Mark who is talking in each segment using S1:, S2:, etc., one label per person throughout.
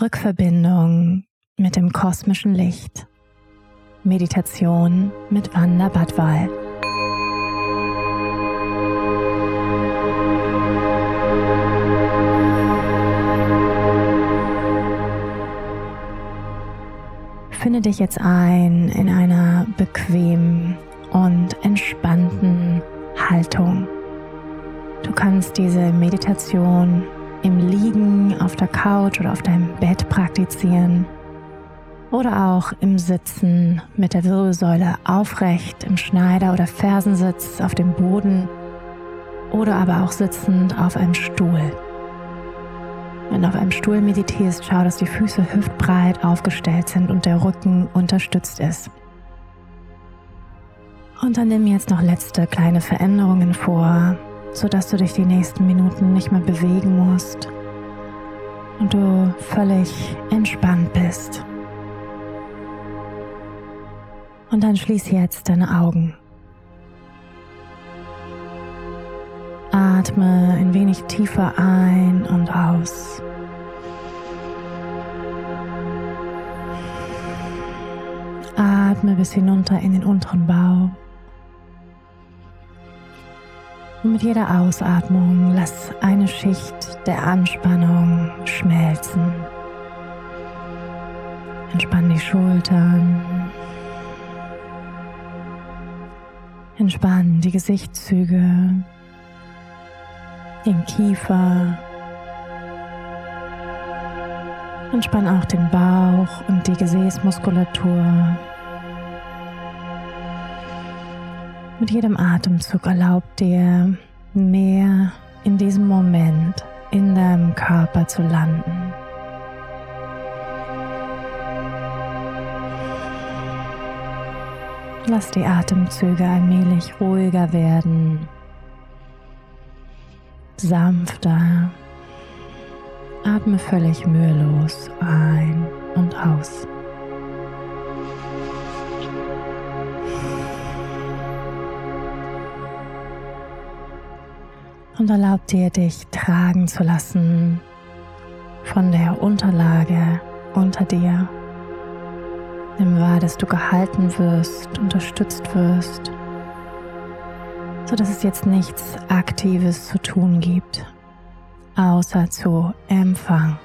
S1: Rückverbindung mit dem kosmischen Licht. Meditation mit Wanda Badwal. Finde dich jetzt ein in einer bequemen und entspannten Haltung. Du kannst diese Meditation im Liegen auf der Couch oder auf deinem Bett praktizieren oder auch im Sitzen mit der Wirbelsäule aufrecht im Schneider- oder Fersensitz auf dem Boden oder aber auch sitzend auf einem Stuhl. Wenn du auf einem Stuhl meditierst, schau, dass die Füße hüftbreit aufgestellt sind und der Rücken unterstützt ist. Und dann nimm jetzt noch letzte kleine Veränderungen vor, sodass du dich die nächsten Minuten nicht mehr bewegen musst und du völlig entspannt bist. Und dann schließ jetzt deine Augen. Atme ein wenig tiefer ein und aus. Atme bis hinunter in den unteren Bauch. Mit jeder Ausatmung lass eine Schicht der Anspannung schmelzen. Entspann die Schultern. Entspann die Gesichtszüge, den Kiefer. Entspann auch den Bauch und die Gesäßmuskulatur. Mit jedem Atemzug erlaubt dir mehr in diesem Moment in deinem Körper zu landen. Lass die Atemzüge allmählich ruhiger werden, sanfter. Atme völlig mühelos ein und aus. Und erlaub dir, dich tragen zu lassen von der Unterlage unter dir. Nimm wahr, dass du gehalten wirst, unterstützt wirst, sodass es jetzt nichts Aktives zu tun gibt, außer zu empfangen.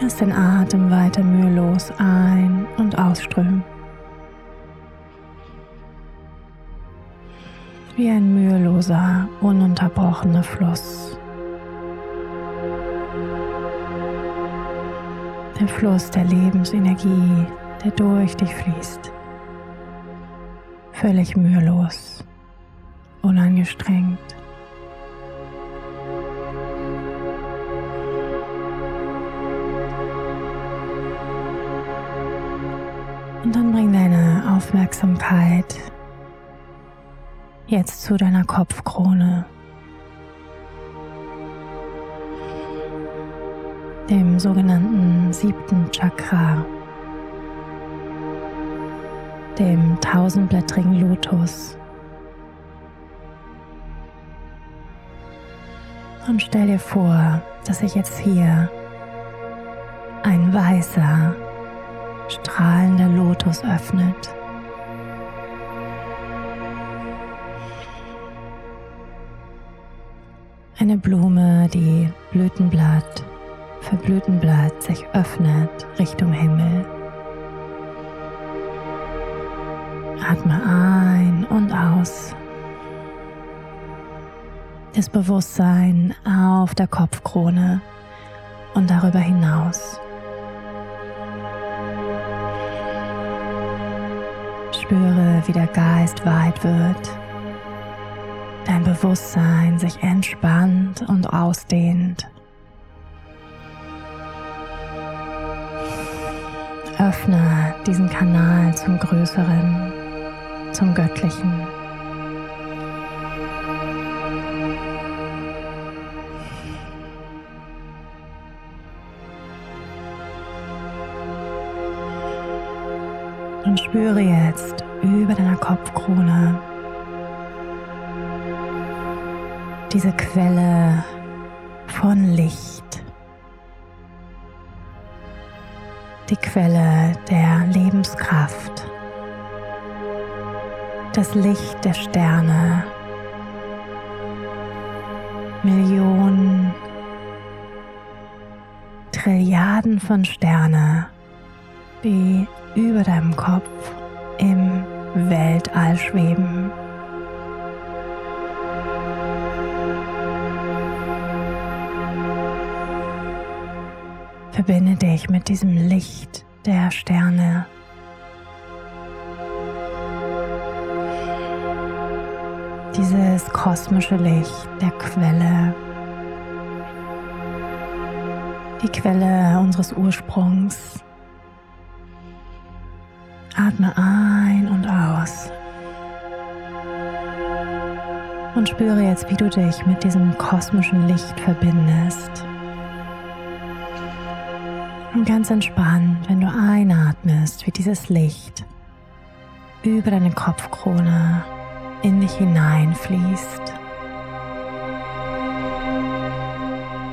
S1: Lass den Atem weiter mühelos ein- und ausströmen. Wie ein müheloser, ununterbrochener Fluss. Der Fluss der Lebensenergie, der durch dich fließt. Völlig mühelos, unangestrengt. Und dann bring deine Aufmerksamkeit jetzt zu deiner Kopfkrone, dem sogenannten siebten Chakra, dem tausendblättrigen Lotus. Und stell dir vor, dass sich jetzt hier ein weißer, strahlender Lotus öffnet. Eine Blume, die Blütenblatt für Blütenblatt sich öffnet Richtung Himmel. Atme ein und aus. Das Bewusstsein auf der Kopfkrone und darüber hinaus. Spüre, wie der Geist weit wird, dein Bewusstsein sich entspannt und ausdehnt. Öffne diesen Kanal zum Größeren, zum Göttlichen. Spüre jetzt über deiner Kopfkrone diese Quelle von Licht, die Quelle der Lebenskraft, das Licht der Sterne, Millionen, Trilliarden von Sterne, die über deinem Kopf im Weltall schweben. Verbinde dich mit diesem Licht der Sterne. Dieses kosmische Licht der Quelle. Die Quelle unseres Ursprungs. Atme ein und aus. Und spüre jetzt, wie du dich mit diesem kosmischen Licht verbindest. Und ganz entspannt, wenn du einatmest, wie dieses Licht über deine Kopfkrone in dich hineinfließt.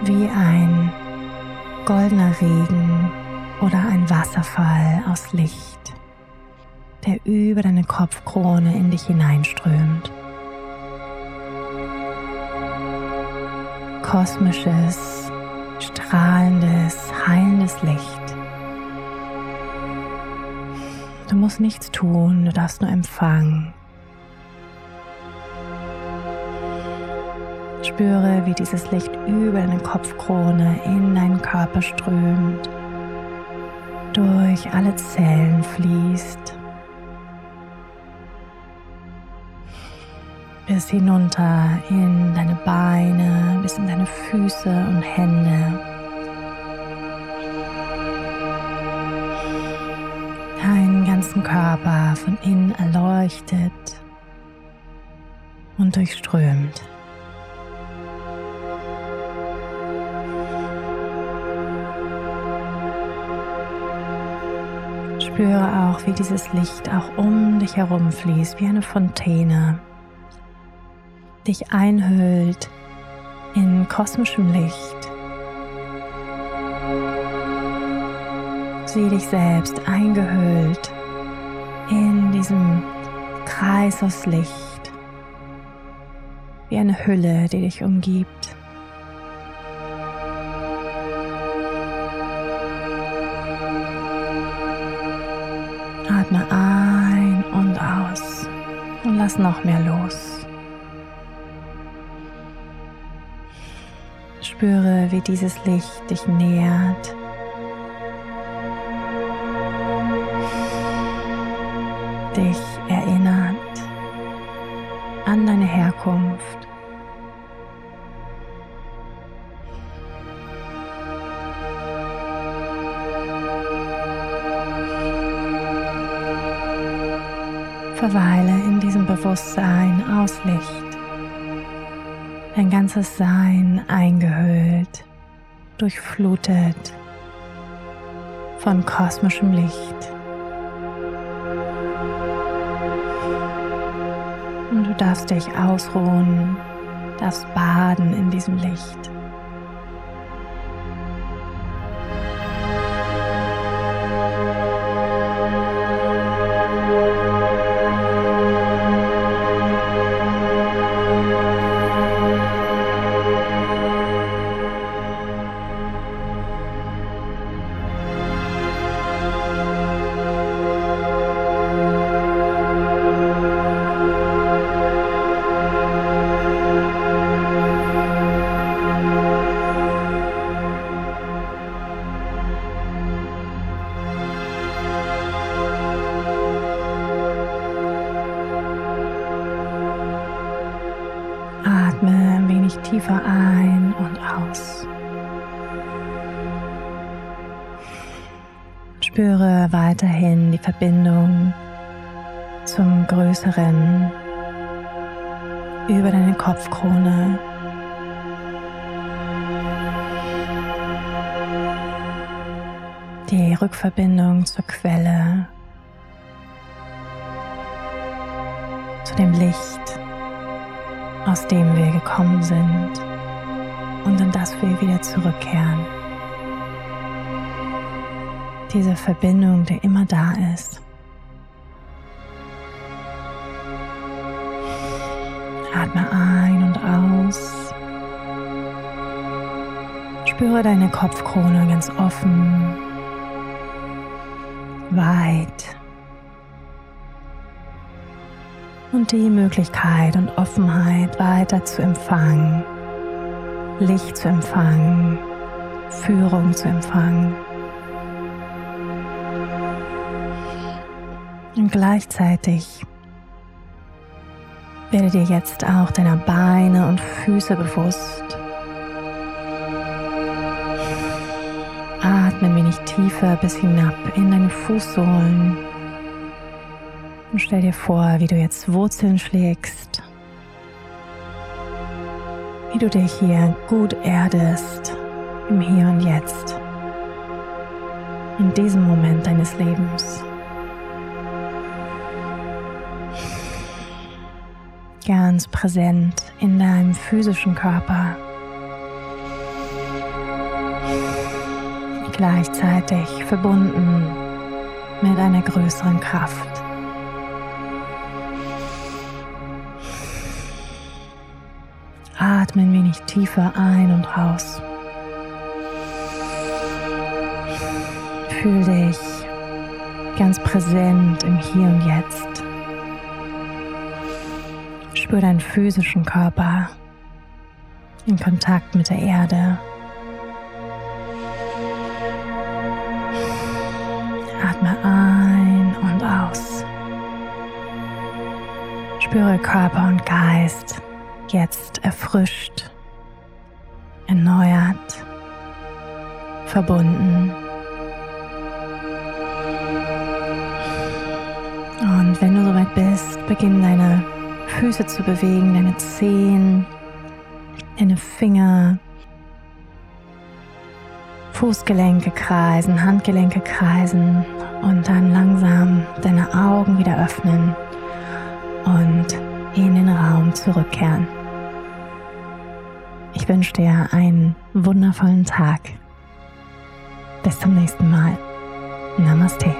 S1: Wie ein goldener Regen oder ein Wasserfall aus Licht, der über deine Kopfkrone in dich hineinströmt. Kosmisches strahlendes, heilendes Licht. Du musst nichts tun, du darfst nur empfangen. Spüre, wie dieses Licht über deine Kopfkrone in deinen Körper strömt, durch alle Zellen fließt, bis hinunter in deine Beine, bis in deine Füße und Hände. Deinen ganzen Körper von innen erleuchtet und durchströmt. Spüre auch, wie dieses Licht auch um dich herum fließt, wie eine Fontäne dich einhüllt in kosmischem Licht. Sieh dich selbst eingehüllt in diesem Kreis aus Licht, wie eine Hülle, die dich umgibt. Atme ein und aus und lass noch mehr los. Spüre, wie dieses Licht dich nährt. Dich erinnert an deine Herkunft. Verweile in diesem Bewusstsein aus Licht dein ganzes Sein eingehüllt, durchflutet von kosmischem Licht. Und du darfst dich ausruhen, darfst baden in diesem Licht. Tiefer ein und aus. Spüre weiterhin die Verbindung zum Größeren über deine Kopfkrone. Die Rückverbindung zur Quelle, zu dem Licht aus dem wir gekommen sind und in das wir wieder zurückkehren. Diese Verbindung, die immer da ist. Atme ein und aus. Spüre deine Kopfkrone ganz offen, weit und die Möglichkeit und Offenheit weiter zu empfangen, Licht zu empfangen, Führung zu empfangen. Und gleichzeitig werde dir jetzt auch deiner Beine und Füße bewusst. Atme ein wenig tiefer bis hinab in deine Fußsohlen. Und stell dir vor, wie du jetzt Wurzeln schlägst, wie du dich hier gut erdest im Hier und Jetzt, in diesem Moment deines Lebens. Ganz präsent in deinem physischen Körper. Gleichzeitig verbunden mit einer größeren Kraft. Atme ein wenig tiefer ein und raus. Fühl dich ganz präsent im Hier und Jetzt. Spür deinen physischen Körper in Kontakt mit der Erde. Atme ein und aus. Spüre Körper und Geist jetzt erfrischt, erneuert, verbunden. Und wenn du soweit bist, beginn deine Füße zu bewegen, deine Zehen, deine Finger, Fußgelenke kreisen, Handgelenke kreisen und dann langsam deine Augen wieder öffnen und in den Raum zurückkehren. Ich wünsche dir einen wundervollen Tag. Bis zum nächsten Mal. Namaste.